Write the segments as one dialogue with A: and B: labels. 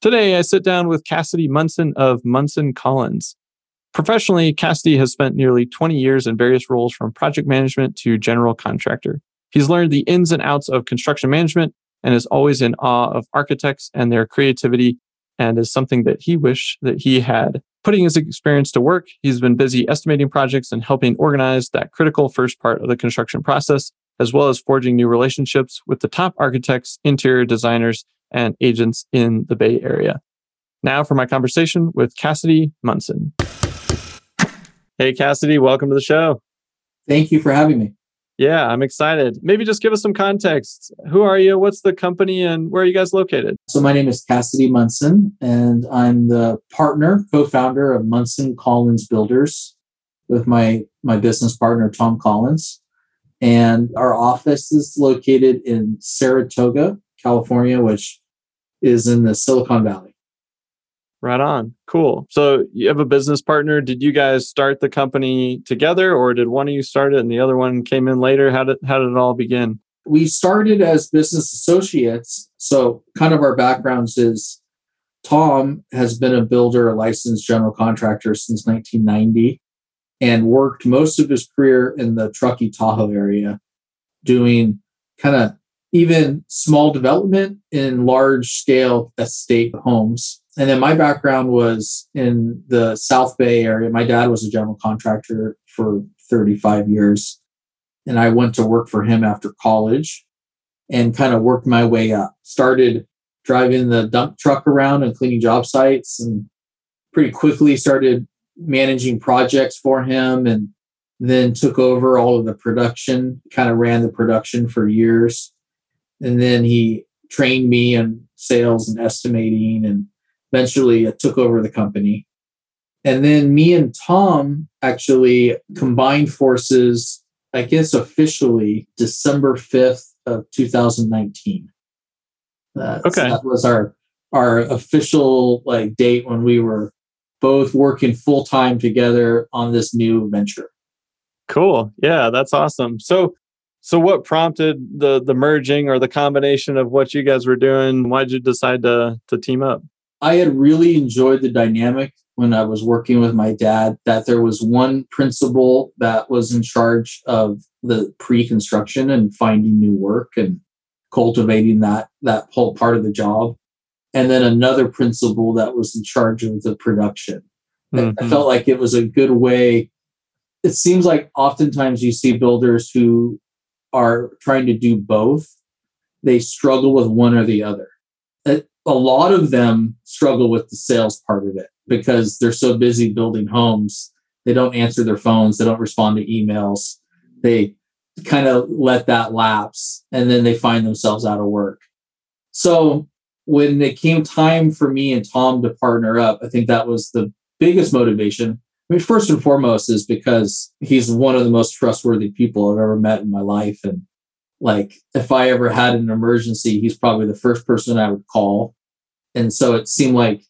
A: Today, I sit down with Cassady Monsen of Monsen Collins. Professionally, Cassady has spent nearly 20 years in various roles from project management to general contractor. He's learned the ins and outs of construction management and is always in awe of architects and their creativity and is something that he wished that he had. Putting his experience to work, he's been busy estimating projects and helping organize that critical first part of the construction process, as well as forging new relationships with the top architects, interior designers, and agents in the Bay Area. Now for my conversation with Cassady Monsen. Hey, Cassady, welcome to the show.
B: Thank you for having me.
A: Yeah, I'm excited. Maybe just give us some context. Who are you? What's the company and where are you guys located?
B: So, my name is Cassady Monsen, and I'm the partner, co founder of Monsen Collins Builders with my, my business partner, Tom Collins. And our office is located in Saratoga, California, which is in the Silicon Valley.
A: Right on. Cool. So you have a business partner. Did you guys start the company together or did one of you start it and the other one came in later? How did how did it all begin?
B: We started as business associates. So kind of our backgrounds is Tom has been a builder, a licensed general contractor since 1990 and worked most of his career in the Truckee Tahoe area doing kind of even small development in large scale estate homes and then my background was in the South Bay area. My dad was a general contractor for 35 years. And I went to work for him after college and kind of worked my way up. Started driving the dump truck around and cleaning job sites and pretty quickly started managing projects for him and then took over all of the production, kind of ran the production for years. And then he trained me in sales and estimating and eventually I took over the company. And then me and Tom actually combined forces, I guess officially December 5th of 2019. Uh, okay. So that was our our official like date when we were both working full time together on this new venture.
A: Cool. Yeah, that's awesome. So so what prompted the the merging or the combination of what you guys were doing? Why did you decide to to team up?
B: I had really enjoyed the dynamic when I was working with my dad that there was one principal that was in charge of the pre-construction and finding new work and cultivating that that whole part of the job and then another principal that was in charge of the production mm-hmm. i felt like it was a good way it seems like oftentimes you see builders who are trying to do both they struggle with one or the other a lot of them struggle with the sales part of it because they're so busy building homes. They don't answer their phones, they don't respond to emails. They kind of let that lapse and then they find themselves out of work. So when it came time for me and Tom to partner up, I think that was the biggest motivation. I mean, first and foremost is because he's one of the most trustworthy people I've ever met in my life. And like, if I ever had an emergency, he's probably the first person I would call. And so it seemed like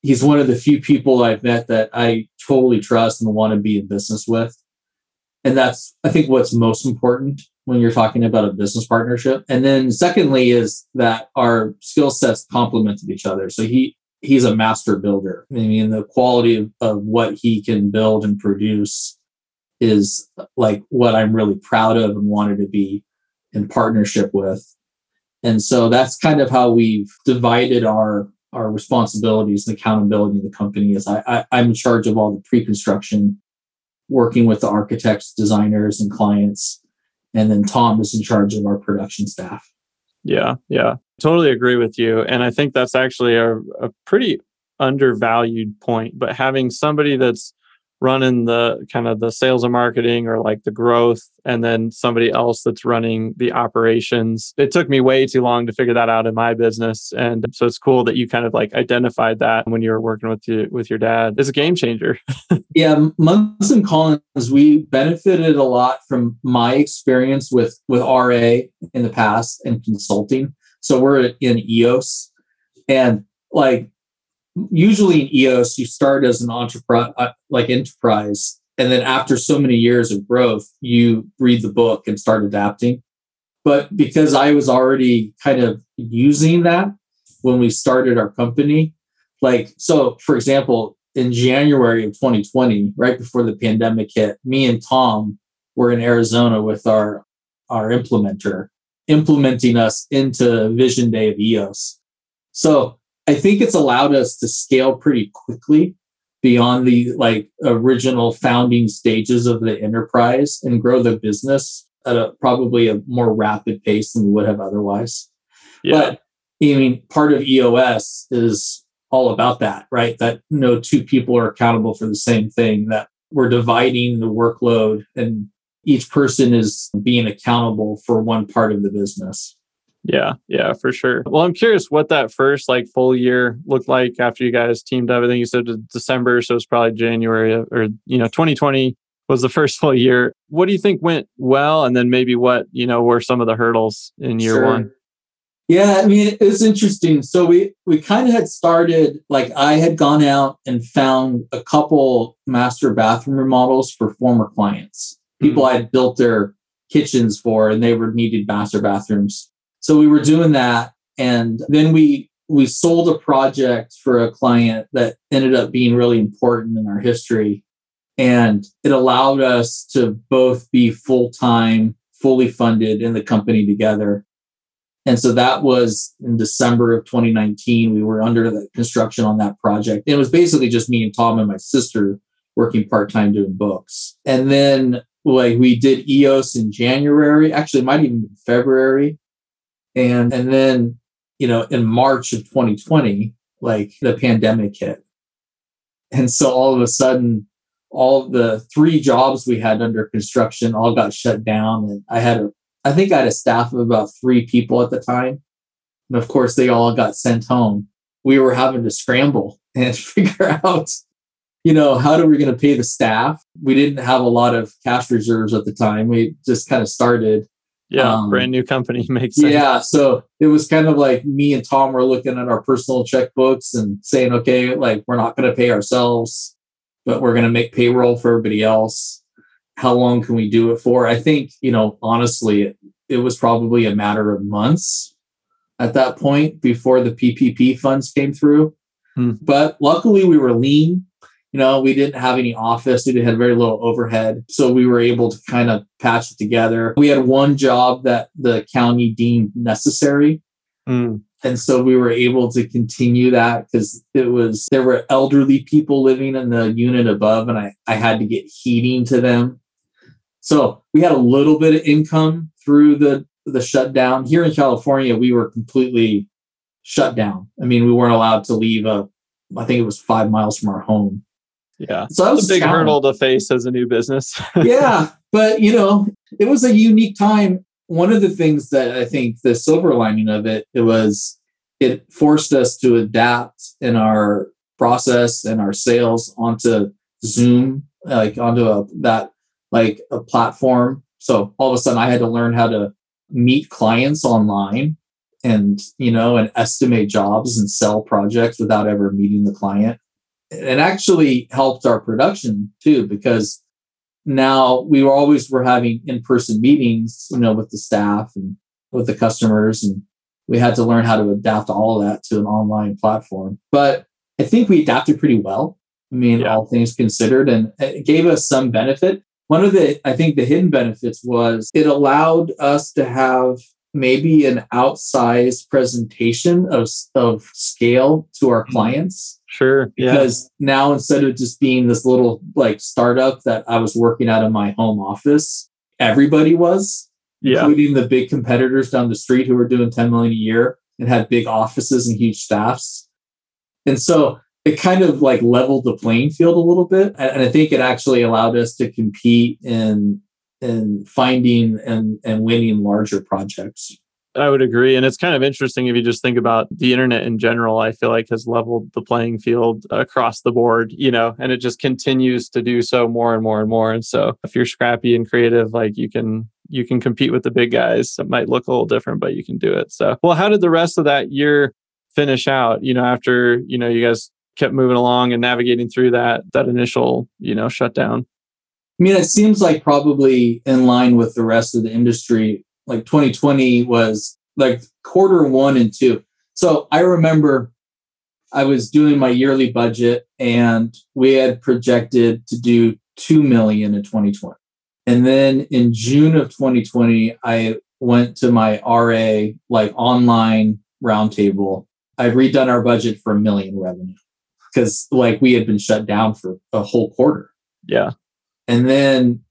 B: he's one of the few people I've met that I totally trust and want to be in business with. And that's, I think, what's most important when you're talking about a business partnership. And then secondly is that our skill sets complemented each other. So he he's a master builder. I mean, the quality of, of what he can build and produce is like what I'm really proud of and wanted to be in partnership with. And so that's kind of how we've divided our our responsibilities and accountability in the company is I, I I'm in charge of all the pre-construction, working with the architects, designers, and clients, and then Tom is in charge of our production staff.
A: Yeah, yeah, totally agree with you, and I think that's actually a, a pretty undervalued point. But having somebody that's running the kind of the sales and marketing or like the growth and then somebody else that's running the operations. It took me way too long to figure that out in my business. And so it's cool that you kind of like identified that when you were working with you with your dad. It's a game changer.
B: Yeah Monsen Collins we benefited a lot from my experience with with ra in the past and consulting. So we're in eos and like usually in EOS, you start as an enterprise, uh, like enterprise, and then after so many years of growth, you read the book and start adapting. But because I was already kind of using that when we started our company, like so, for example, in January of 2020, right before the pandemic hit, me and Tom were in Arizona with our our implementer, implementing us into Vision Day of EOS. So I think it's allowed us to scale pretty quickly beyond the like original founding stages of the enterprise and grow the business at a probably a more rapid pace than we would have otherwise. Yeah. But I mean, part of EOS is all about that, right? That no two people are accountable for the same thing, that we're dividing the workload and each person is being accountable for one part of the business.
A: Yeah, yeah, for sure. Well, I'm curious what that first like full year looked like after you guys teamed up. I think you said December, so it's probably January or you know 2020 was the first full year. What do you think went well, and then maybe what you know were some of the hurdles in year sure. one?
B: Yeah, I mean it's interesting. So we we kind of had started like I had gone out and found a couple master bathroom remodels for former clients, people mm-hmm. I had built their kitchens for, and they were needed master bathrooms so we were doing that. And then we we sold a project for a client that ended up being really important in our history. And it allowed us to both be full time, fully funded in the company together. And so that was in December of 2019. We were under the construction on that project. It was basically just me and Tom and my sister working part time doing books. And then like we did EOS in January, actually, it might even be February. And and then, you know, in March of 2020, like the pandemic hit. And so all of a sudden, all the three jobs we had under construction all got shut down. And I had a I think I had a staff of about three people at the time. And of course they all got sent home. We were having to scramble and figure out you know, how are we going to pay the staff? We didn't have a lot of cash reserves at the time. We just kind of started.
A: Yeah, um, brand new company makes sense.
B: Yeah, so it was kind of like me and Tom were looking at our personal checkbooks and saying, okay, like we're not going to pay ourselves, but we're going to make payroll for everybody else. How long can we do it for? I think, you know, honestly, it, it was probably a matter of months at that point before the PPP funds came through. Hmm. But luckily, we were lean you know, we didn't have any office. We had very little overhead. So we were able to kind of patch it together. We had one job that the county deemed necessary. Mm. And so we were able to continue that because it was, there were elderly people living in the unit above, and I, I had to get heating to them. So we had a little bit of income through the, the shutdown. Here in California, we were completely shut down. I mean, we weren't allowed to leave a, I think it was five miles from our home.
A: Yeah. So that was a big hurdle to face as a new business.
B: yeah. But, you know, it was a unique time. One of the things that I think the silver lining of it, it was, it forced us to adapt in our process and our sales onto Zoom, like onto a, that, like a platform. So all of a sudden I had to learn how to meet clients online and, you know, and estimate jobs and sell projects without ever meeting the client it actually helped our production too because now we were always were having in-person meetings you know with the staff and with the customers and we had to learn how to adapt all of that to an online platform but i think we adapted pretty well i mean yeah. all things considered and it gave us some benefit one of the i think the hidden benefits was it allowed us to have maybe an outsized presentation of, of scale to our mm-hmm. clients.
A: Sure.
B: Because yeah. now instead of just being this little like startup that I was working out of my home office, everybody was, yeah. including the big competitors down the street who were doing 10 million a year and had big offices and huge staffs. And so it kind of like leveled the playing field a little bit. And I think it actually allowed us to compete in in finding and, and winning larger projects.
A: I would agree. And it's kind of interesting if you just think about the internet in general, I feel like has leveled the playing field across the board, you know, and it just continues to do so more and more and more. And so if you're scrappy and creative, like you can you can compete with the big guys. It might look a little different, but you can do it. So well, how did the rest of that year finish out, you know, after, you know, you guys kept moving along and navigating through that that initial, you know, shutdown?
B: I mean, it seems like probably in line with the rest of the industry. Like 2020 was like quarter one and two. So I remember I was doing my yearly budget and we had projected to do 2 million in 2020. And then in June of 2020, I went to my RA like online roundtable. I'd redone our budget for a million revenue because like we had been shut down for a whole quarter.
A: Yeah.
B: And then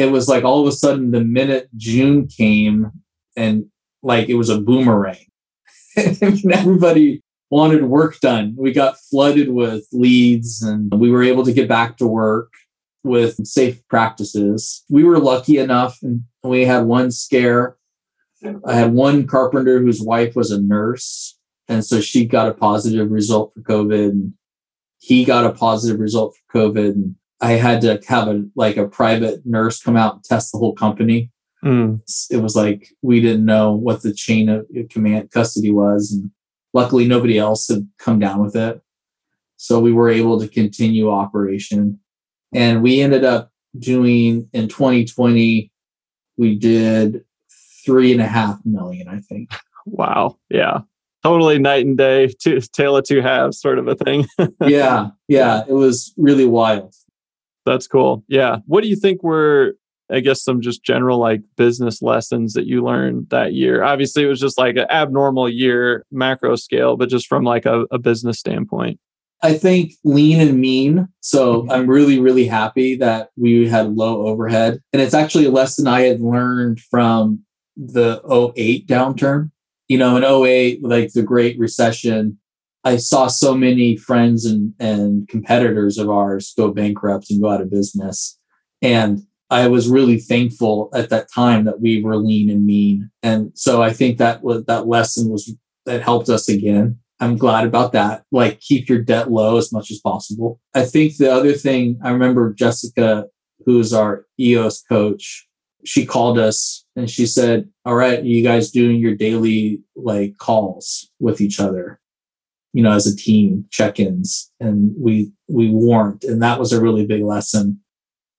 B: it was like all of a sudden the minute June came and like it was a boomerang. I mean, everybody wanted work done. We got flooded with leads and we were able to get back to work with safe practices. We were lucky enough and we had one scare. I had one carpenter whose wife was a nurse. And so she got a positive result for COVID. And he got a positive result for COVID. And I had to have a like a private nurse come out and test the whole company. Mm. It was like we didn't know what the chain of command custody was, and luckily nobody else had come down with it. So we were able to continue operation, and we ended up doing in 2020. We did three and a half million, I think.
A: Wow! Yeah, totally night and day, two, tale of two halves, sort of a thing.
B: yeah, yeah, it was really wild.
A: That's cool. Yeah. What do you think were, I guess, some just general like business lessons that you learned that year? Obviously, it was just like an abnormal year, macro scale, but just from like a, a business standpoint.
B: I think lean and mean. So mm-hmm. I'm really, really happy that we had low overhead. And it's actually a lesson I had learned from the 08 downturn. You know, in 08, like the Great Recession, I saw so many friends and, and competitors of ours go bankrupt and go out of business. And I was really thankful at that time that we were lean and mean. And so I think that was that lesson was that helped us again. I'm glad about that. Like keep your debt low as much as possible. I think the other thing I remember Jessica, who's our EOS coach, she called us and she said, All right, you guys doing your daily like calls with each other? You know, as a team check-ins and we, we weren't. And that was a really big lesson.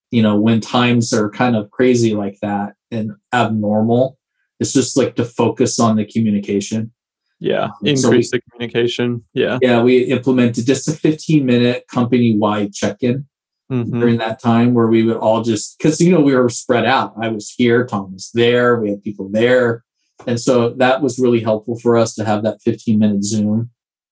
B: You know, when times are kind of crazy like that and abnormal, it's just like to focus on the communication.
A: Yeah. Um, increase so we, the communication. Yeah.
B: Yeah. We implemented just a 15 minute company wide check-in mm-hmm. during that time where we would all just, cause you know, we were spread out. I was here, Tom was there, we had people there. And so that was really helpful for us to have that 15 minute Zoom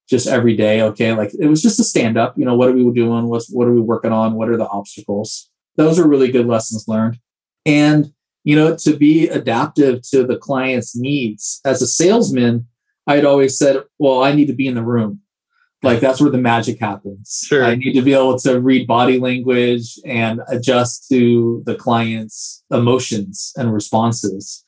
B: just every day. Okay. Like it was just a stand up, you know, what are we doing? What's, what are we working on? What are the obstacles? Those are really good lessons learned. And, you know, to be adaptive to the client's needs. As a salesman, I'd always said, well, I need to be in the room. Like that's where the magic happens. Sure. I need to be able to read body language and adjust to the client's emotions and responses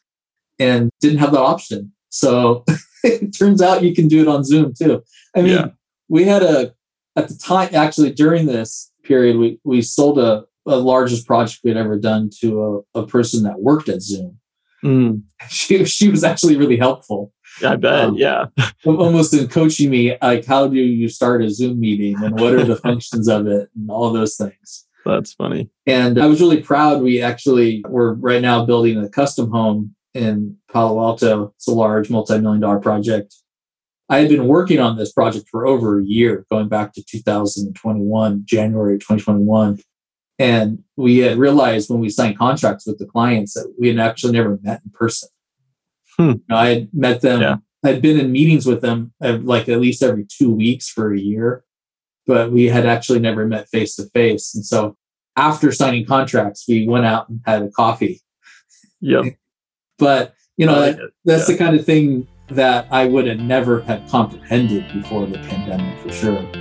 B: and didn't have that option. So it turns out you can do it on Zoom too. I mean, yeah. we had a at the time actually during this period we we sold a, a largest project we'd ever done to a, a person that worked at Zoom. Mm. She she was actually really helpful.
A: I bet, um, yeah.
B: almost in coaching me, like how do you start a Zoom meeting and what are the functions of it and all those things.
A: That's funny.
B: And I was really proud. We actually we're right now building a custom home in Palo Alto. It's a large multi-million dollar project. I had been working on this project for over a year, going back to 2021, January 2021. And we had realized when we signed contracts with the clients that we had actually never met in person. Hmm. You know, I had met them. Yeah. I'd been in meetings with them uh, like at least every two weeks for a year, but we had actually never met face to face. And so after signing contracts, we went out and had a coffee.
A: Yep.
B: but you know, that, that's yeah. the kind of thing that I would have never had comprehended before the pandemic for sure.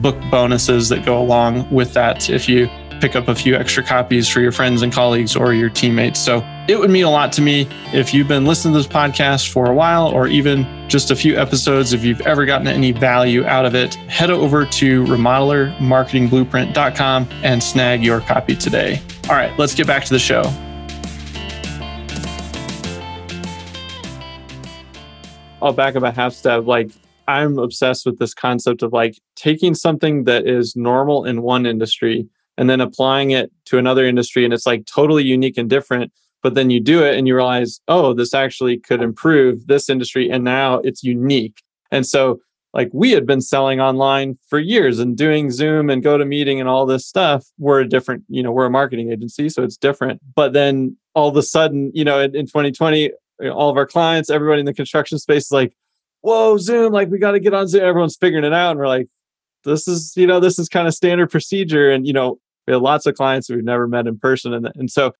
A: book bonuses that go along with that if you pick up a few extra copies for your friends and colleagues or your teammates. So it would mean a lot to me if you've been listening to this podcast for a while or even just a few episodes. If you've ever gotten any value out of it, head over to remodelermarketingblueprint.com and snag your copy today. All right, let's get back to the show. I'll back up a half step. Like I'm obsessed with this concept of like taking something that is normal in one industry and then applying it to another industry and it's like totally unique and different but then you do it and you realize oh this actually could improve this industry and now it's unique. And so like we had been selling online for years and doing zoom and GoToMeeting and all this stuff. We're a different you know we're a marketing agency so it's different. But then all of a sudden you know in, in 2020 all of our clients everybody in the construction space is like whoa, Zoom, like we got to get on Zoom. Everyone's figuring it out. And we're like, this is, you know, this is kind of standard procedure. And, you know, we have lots of clients we've never met in person. And, and so,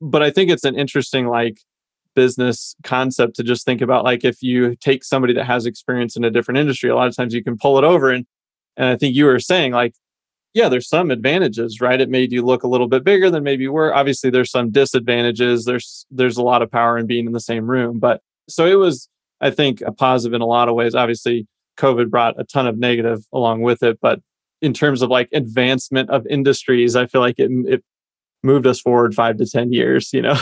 A: but I think it's an interesting, like, business concept to just think about like if you take somebody that has experience in a different industry a lot of times you can pull it over and and i think you were saying like yeah there's some advantages right it made you look a little bit bigger than maybe you were obviously there's some disadvantages there's there's a lot of power in being in the same room but so it was I think a positive in a lot of ways. Obviously, COVID brought a ton of negative along with it, but in terms of like advancement of industries, I feel like it, it moved us forward five to 10 years, you know?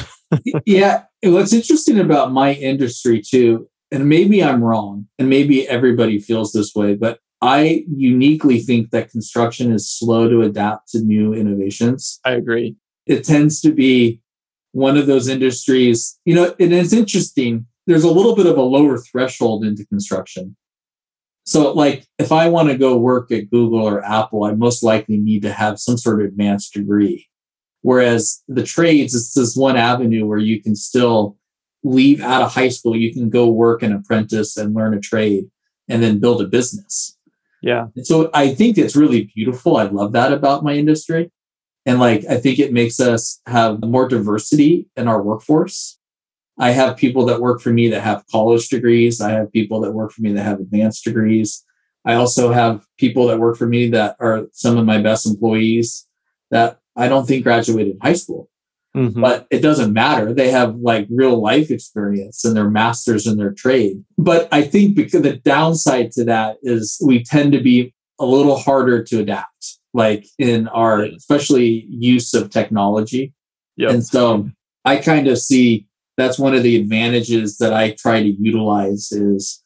B: yeah. What's interesting about my industry too, and maybe I'm wrong, and maybe everybody feels this way, but I uniquely think that construction is slow to adapt to new innovations.
A: I agree.
B: It tends to be one of those industries, you know, and it's interesting there's a little bit of a lower threshold into construction. So, like, if I want to go work at Google or Apple, I most likely need to have some sort of advanced degree. Whereas the trades, it's this one avenue where you can still leave out of high school, you can go work an apprentice and learn a trade and then build a business.
A: Yeah.
B: So I think it's really beautiful. I love that about my industry. And like, I think it makes us have more diversity in our workforce. I have people that work for me that have college degrees. I have people that work for me that have advanced degrees. I also have people that work for me that are some of my best employees that I don't think graduated high school. Mm-hmm. But it doesn't matter. They have like real life experience and they're masters in their trade. But I think because the downside to that is we tend to be a little harder to adapt, like in our especially use of technology. Yep. And so I kind of see that's one of the advantages that I try to utilize is,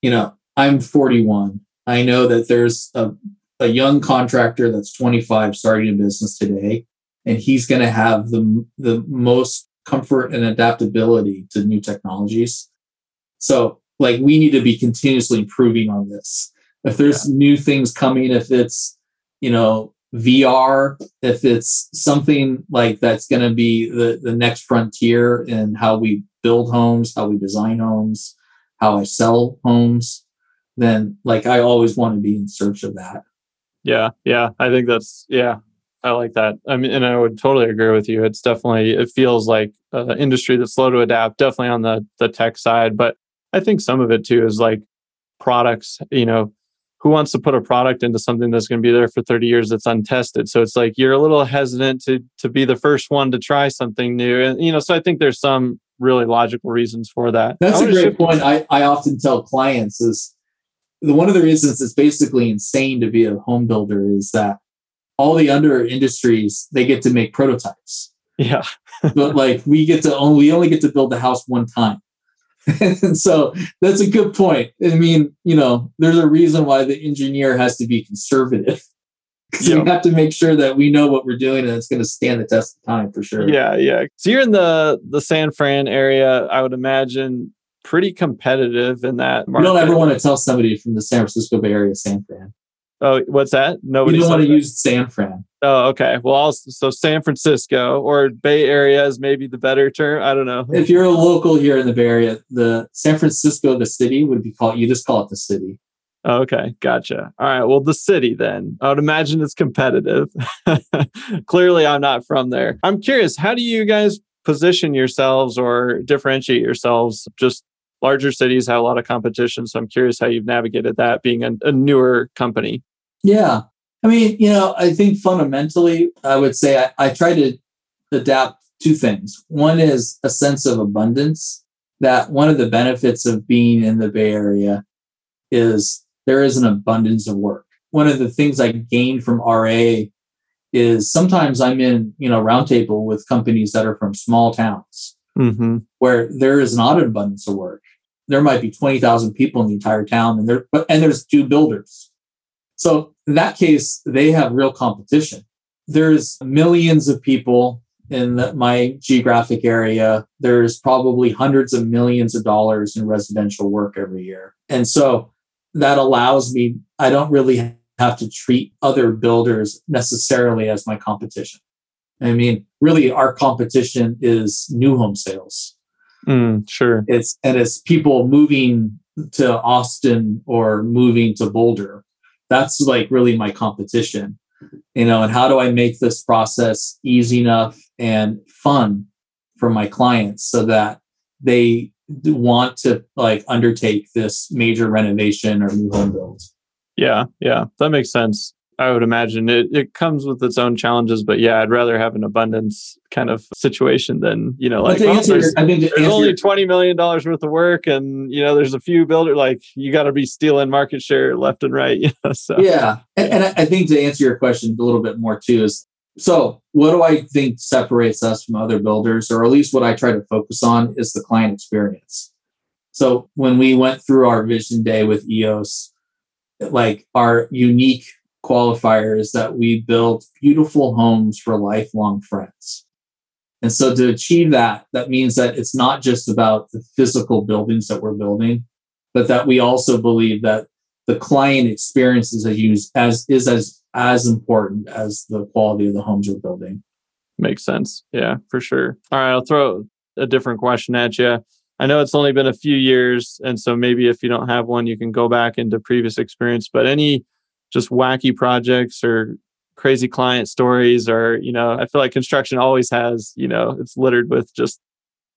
B: you know, I'm 41. I know that there's a, a young contractor that's 25 starting a business today, and he's going to have the, the most comfort and adaptability to new technologies. So, like, we need to be continuously improving on this. If there's yeah. new things coming, if it's, you know, VR, if it's something like that's going to be the, the next frontier in how we build homes, how we design homes, how I sell homes, then like I always want to be in search of that.
A: Yeah. Yeah. I think that's, yeah, I like that. I mean, and I would totally agree with you. It's definitely, it feels like an industry that's slow to adapt, definitely on the, the tech side. But I think some of it too is like products, you know, who wants to put a product into something that's going to be there for 30 years that's untested? So it's like you're a little hesitant to to be the first one to try something new and you know so i think there's some really logical reasons for that.
B: That's a great point. I, I often tell clients is the one of the reasons it's basically insane to be a home builder is that all the other industries they get to make prototypes.
A: Yeah.
B: But like we get to only we only get to build the house one time. and so that's a good point. I mean, you know, there's a reason why the engineer has to be conservative. Because yep. we have to make sure that we know what we're doing and it's going to stand the test of time for sure.
A: Yeah, yeah. So you're in the the San Fran area, I would imagine pretty competitive in that
B: market. You don't ever want to tell somebody from the San Francisco Bay Area San Fran.
A: Oh, what's that?
B: Nobody. You don't want to use San Fran.
A: Oh, okay. Well, also, so San Francisco or Bay Area is maybe the better term. I don't know.
B: If you're a local here in the Bay Area, the San Francisco, the city would be called. You just call it the city.
A: Okay, gotcha. All right. Well, the city then. I would imagine it's competitive. Clearly, I'm not from there. I'm curious. How do you guys position yourselves or differentiate yourselves? Just larger cities have a lot of competition, so I'm curious how you've navigated that being a, a newer company.
B: Yeah. I mean, you know, I think fundamentally, I would say I, I try to adapt two things. One is a sense of abundance, that one of the benefits of being in the Bay Area is there is an abundance of work. One of the things I gained from RA is sometimes I'm in, you know, roundtable with companies that are from small towns mm-hmm. where there is not an abundance of work. There might be 20,000 people in the entire town and there, but, and there's two builders so in that case, they have real competition. There's millions of people in the, my geographic area. There's probably hundreds of millions of dollars in residential work every year. And so that allows me, I don't really have to treat other builders necessarily as my competition. I mean, really, our competition is new home sales.
A: Mm, sure.
B: It's and it's people moving to Austin or moving to Boulder that's like really my competition you know and how do i make this process easy enough and fun for my clients so that they want to like undertake this major renovation or new home build?
A: Yeah yeah that makes sense I would imagine it, it comes with its own challenges, but yeah, I'd rather have an abundance kind of situation than, you know, like, well, oh, answer, there's, I mean, there's only $20 million worth of work and, you know, there's a few builder, like you got to be stealing market share left and right. You know, so.
B: Yeah. And, and I think to answer your question a little bit more too is, so what do I think separates us from other builders, or at least what I try to focus on is the client experience. So when we went through our vision day with EOS, like our unique qualifier is that we build beautiful homes for lifelong friends. And so to achieve that, that means that it's not just about the physical buildings that we're building, but that we also believe that the client experience is as, as is as as important as the quality of the homes we're building.
A: Makes sense. Yeah, for sure. All right, I'll throw a different question at you. I know it's only been a few years, and so maybe if you don't have one, you can go back into previous experience. But any just wacky projects or crazy client stories or you know i feel like construction always has you know it's littered with just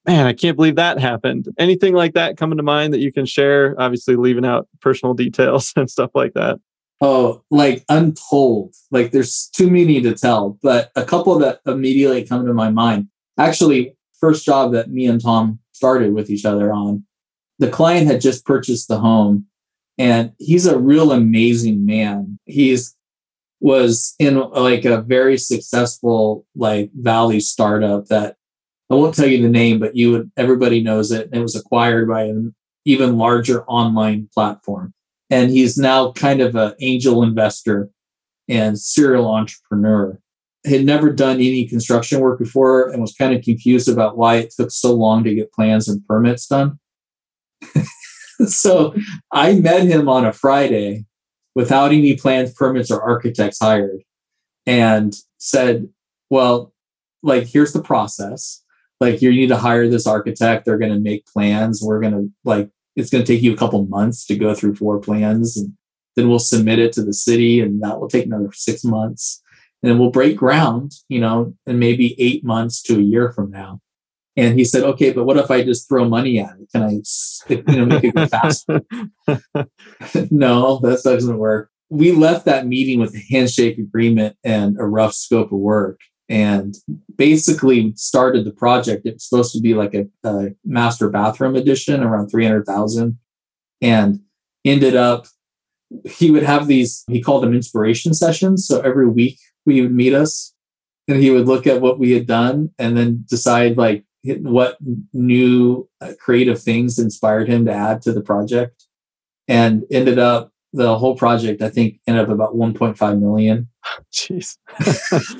A: man i can't believe that happened. Anything like that coming to mind that you can share? Obviously leaving out personal details and stuff like that.
B: Oh like untold. Like there's too many to tell but a couple that immediately come to my mind. Actually first job that me and tom started with each other on the client had just purchased the home and he's a real amazing man. He's was in like a very successful like valley startup that i won't tell you the name but you would everybody knows it. And it was acquired by an even larger online platform. And he's now kind of an angel investor and serial entrepreneur. Had never done any construction work before and was kind of confused about why it took so long to get plans and permits done so I met him on a Friday without any plans, permits, or architects hired and said, Well, like, here's the process. Like, you need to hire this architect. They're going to make plans. We're going to, like, it's going to take you a couple months to go through four plans. And then we'll submit it to the city, and that will take another six months. And then we'll break ground, you know, in maybe eight months to a year from now. And he said, okay, but what if I just throw money at it? Can I you know, make it go faster? no, that doesn't work. We left that meeting with a handshake agreement and a rough scope of work and basically started the project. It was supposed to be like a, a master bathroom edition around 300,000 and ended up, he would have these, he called them inspiration sessions. So every week we would meet us and he would look at what we had done and then decide like what new uh, creative things inspired him to add to the project and ended up the whole project i think ended up about 1.5 million.
A: Jeez.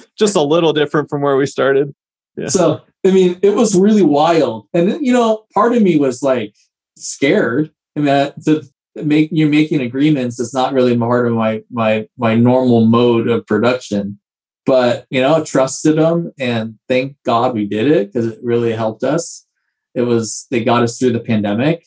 A: Just a little different from where we started.
B: Yeah. so i mean it was really wild. And you know part of me was like scared. I mean to make you're making agreements it's not really part of my my my normal mode of production but you know trusted them and thank god we did it because it really helped us. It was they got us through the pandemic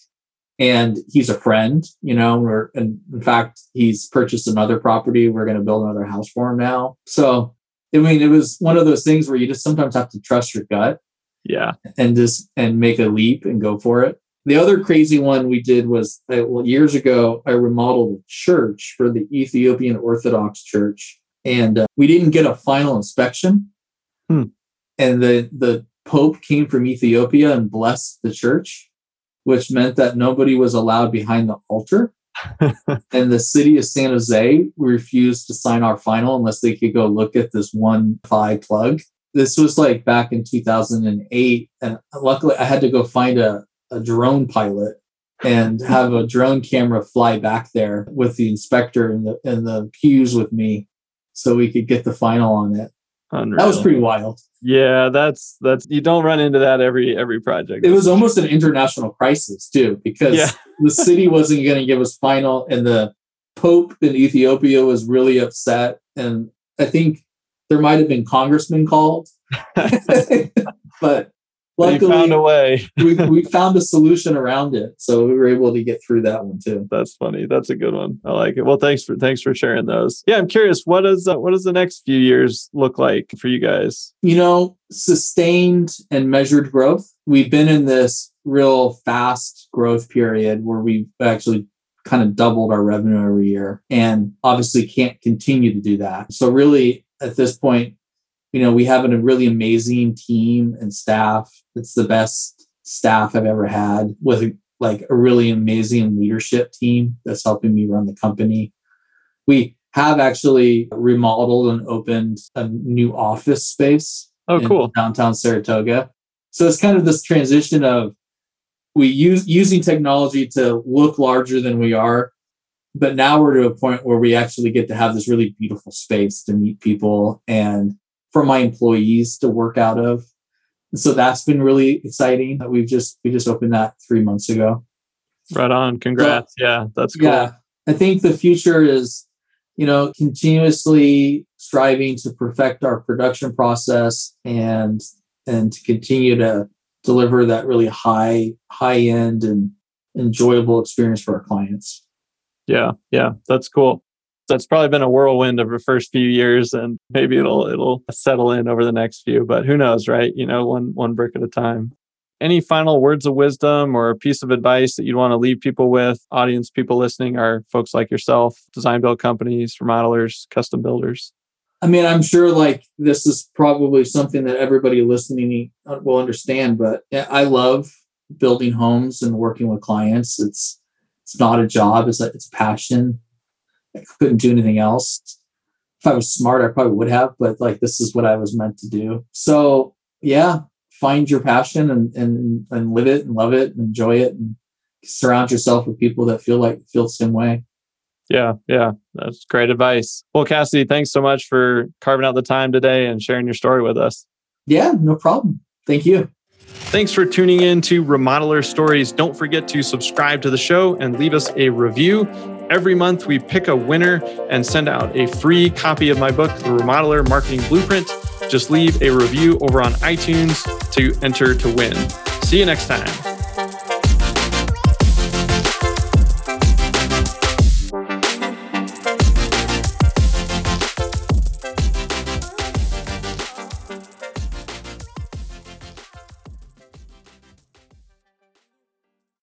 B: and he's a friend you know we're and in fact he's purchased another property. We're going to build another house for him now. So i mean it was one of those things where you just sometimes have to trust your gut
A: yeah.
B: and just and make a leap and go for it. The other crazy one we did was uh, well, years ago i remodeled a church for the ethiopian orthodox church and uh, we didn't get a final inspection. Hmm. And the the Pope came from Ethiopia and blessed the church, which meant that nobody was allowed behind the altar. and the city of San Jose refused to sign our final unless they could go look at this one phi plug. This was like back in 2008. And luckily, I had to go find a, a drone pilot and have a drone camera fly back there with the inspector and the, and the pews with me so we could get the final on it. Unreal. That was pretty wild.
A: Yeah, that's that's you don't run into that every every project.
B: It was almost an international crisis too, because yeah. the city wasn't going to give us final, and the Pope in Ethiopia was really upset, and I think there might have been congressmen called, but
A: Luckily, found a way.
B: we, we found a solution around it, so we were able to get through that one too.
A: That's funny. That's a good one. I like it. Well, thanks for thanks for sharing those. Yeah, I'm curious. What does uh, what does the next few years look like for you guys?
B: You know, sustained and measured growth. We've been in this real fast growth period where we've actually kind of doubled our revenue every year, and obviously can't continue to do that. So really, at this point, you know, we have a really amazing team and staff. It's the best staff I've ever had with like a really amazing leadership team that's helping me run the company. We have actually remodeled and opened a new office space.
A: Oh, cool.
B: Downtown Saratoga. So it's kind of this transition of we use using technology to look larger than we are, but now we're to a point where we actually get to have this really beautiful space to meet people and for my employees to work out of. So that's been really exciting. That we've just we just opened that three months ago.
A: Right on. Congrats. yeah, that's cool. Yeah.
B: I think the future is, you know, continuously striving to perfect our production process and and to continue to deliver that really high high end and enjoyable experience for our clients.
A: Yeah, yeah, that's cool. That's probably been a whirlwind of the first few years, and maybe it'll it'll settle in over the next few. But who knows, right? You know, one one brick at a time. Any final words of wisdom or a piece of advice that you'd want to leave people with? Audience, people listening are folks like yourself, design build companies, remodelers, custom builders.
B: I mean, I'm sure like this is probably something that everybody listening uh, will understand, but I love building homes and working with clients. It's it's not a job; it's a it's a passion. I couldn't do anything else. If I was smart, I probably would have, but like this is what I was meant to do. So yeah, find your passion and and and live it and love it and enjoy it and surround yourself with people that feel like feel the same way.
A: Yeah, yeah, that's great advice. Well, Cassady, thanks so much for carving out the time today and sharing your story with us.
B: Yeah, no problem. Thank you.
A: Thanks for tuning in to Remodeler Stories. Don't forget to subscribe to the show and leave us a review. Every month, we pick a winner and send out a free copy of my book, The Remodeler Marketing Blueprint. Just leave a review over on iTunes to enter to win. See you next time.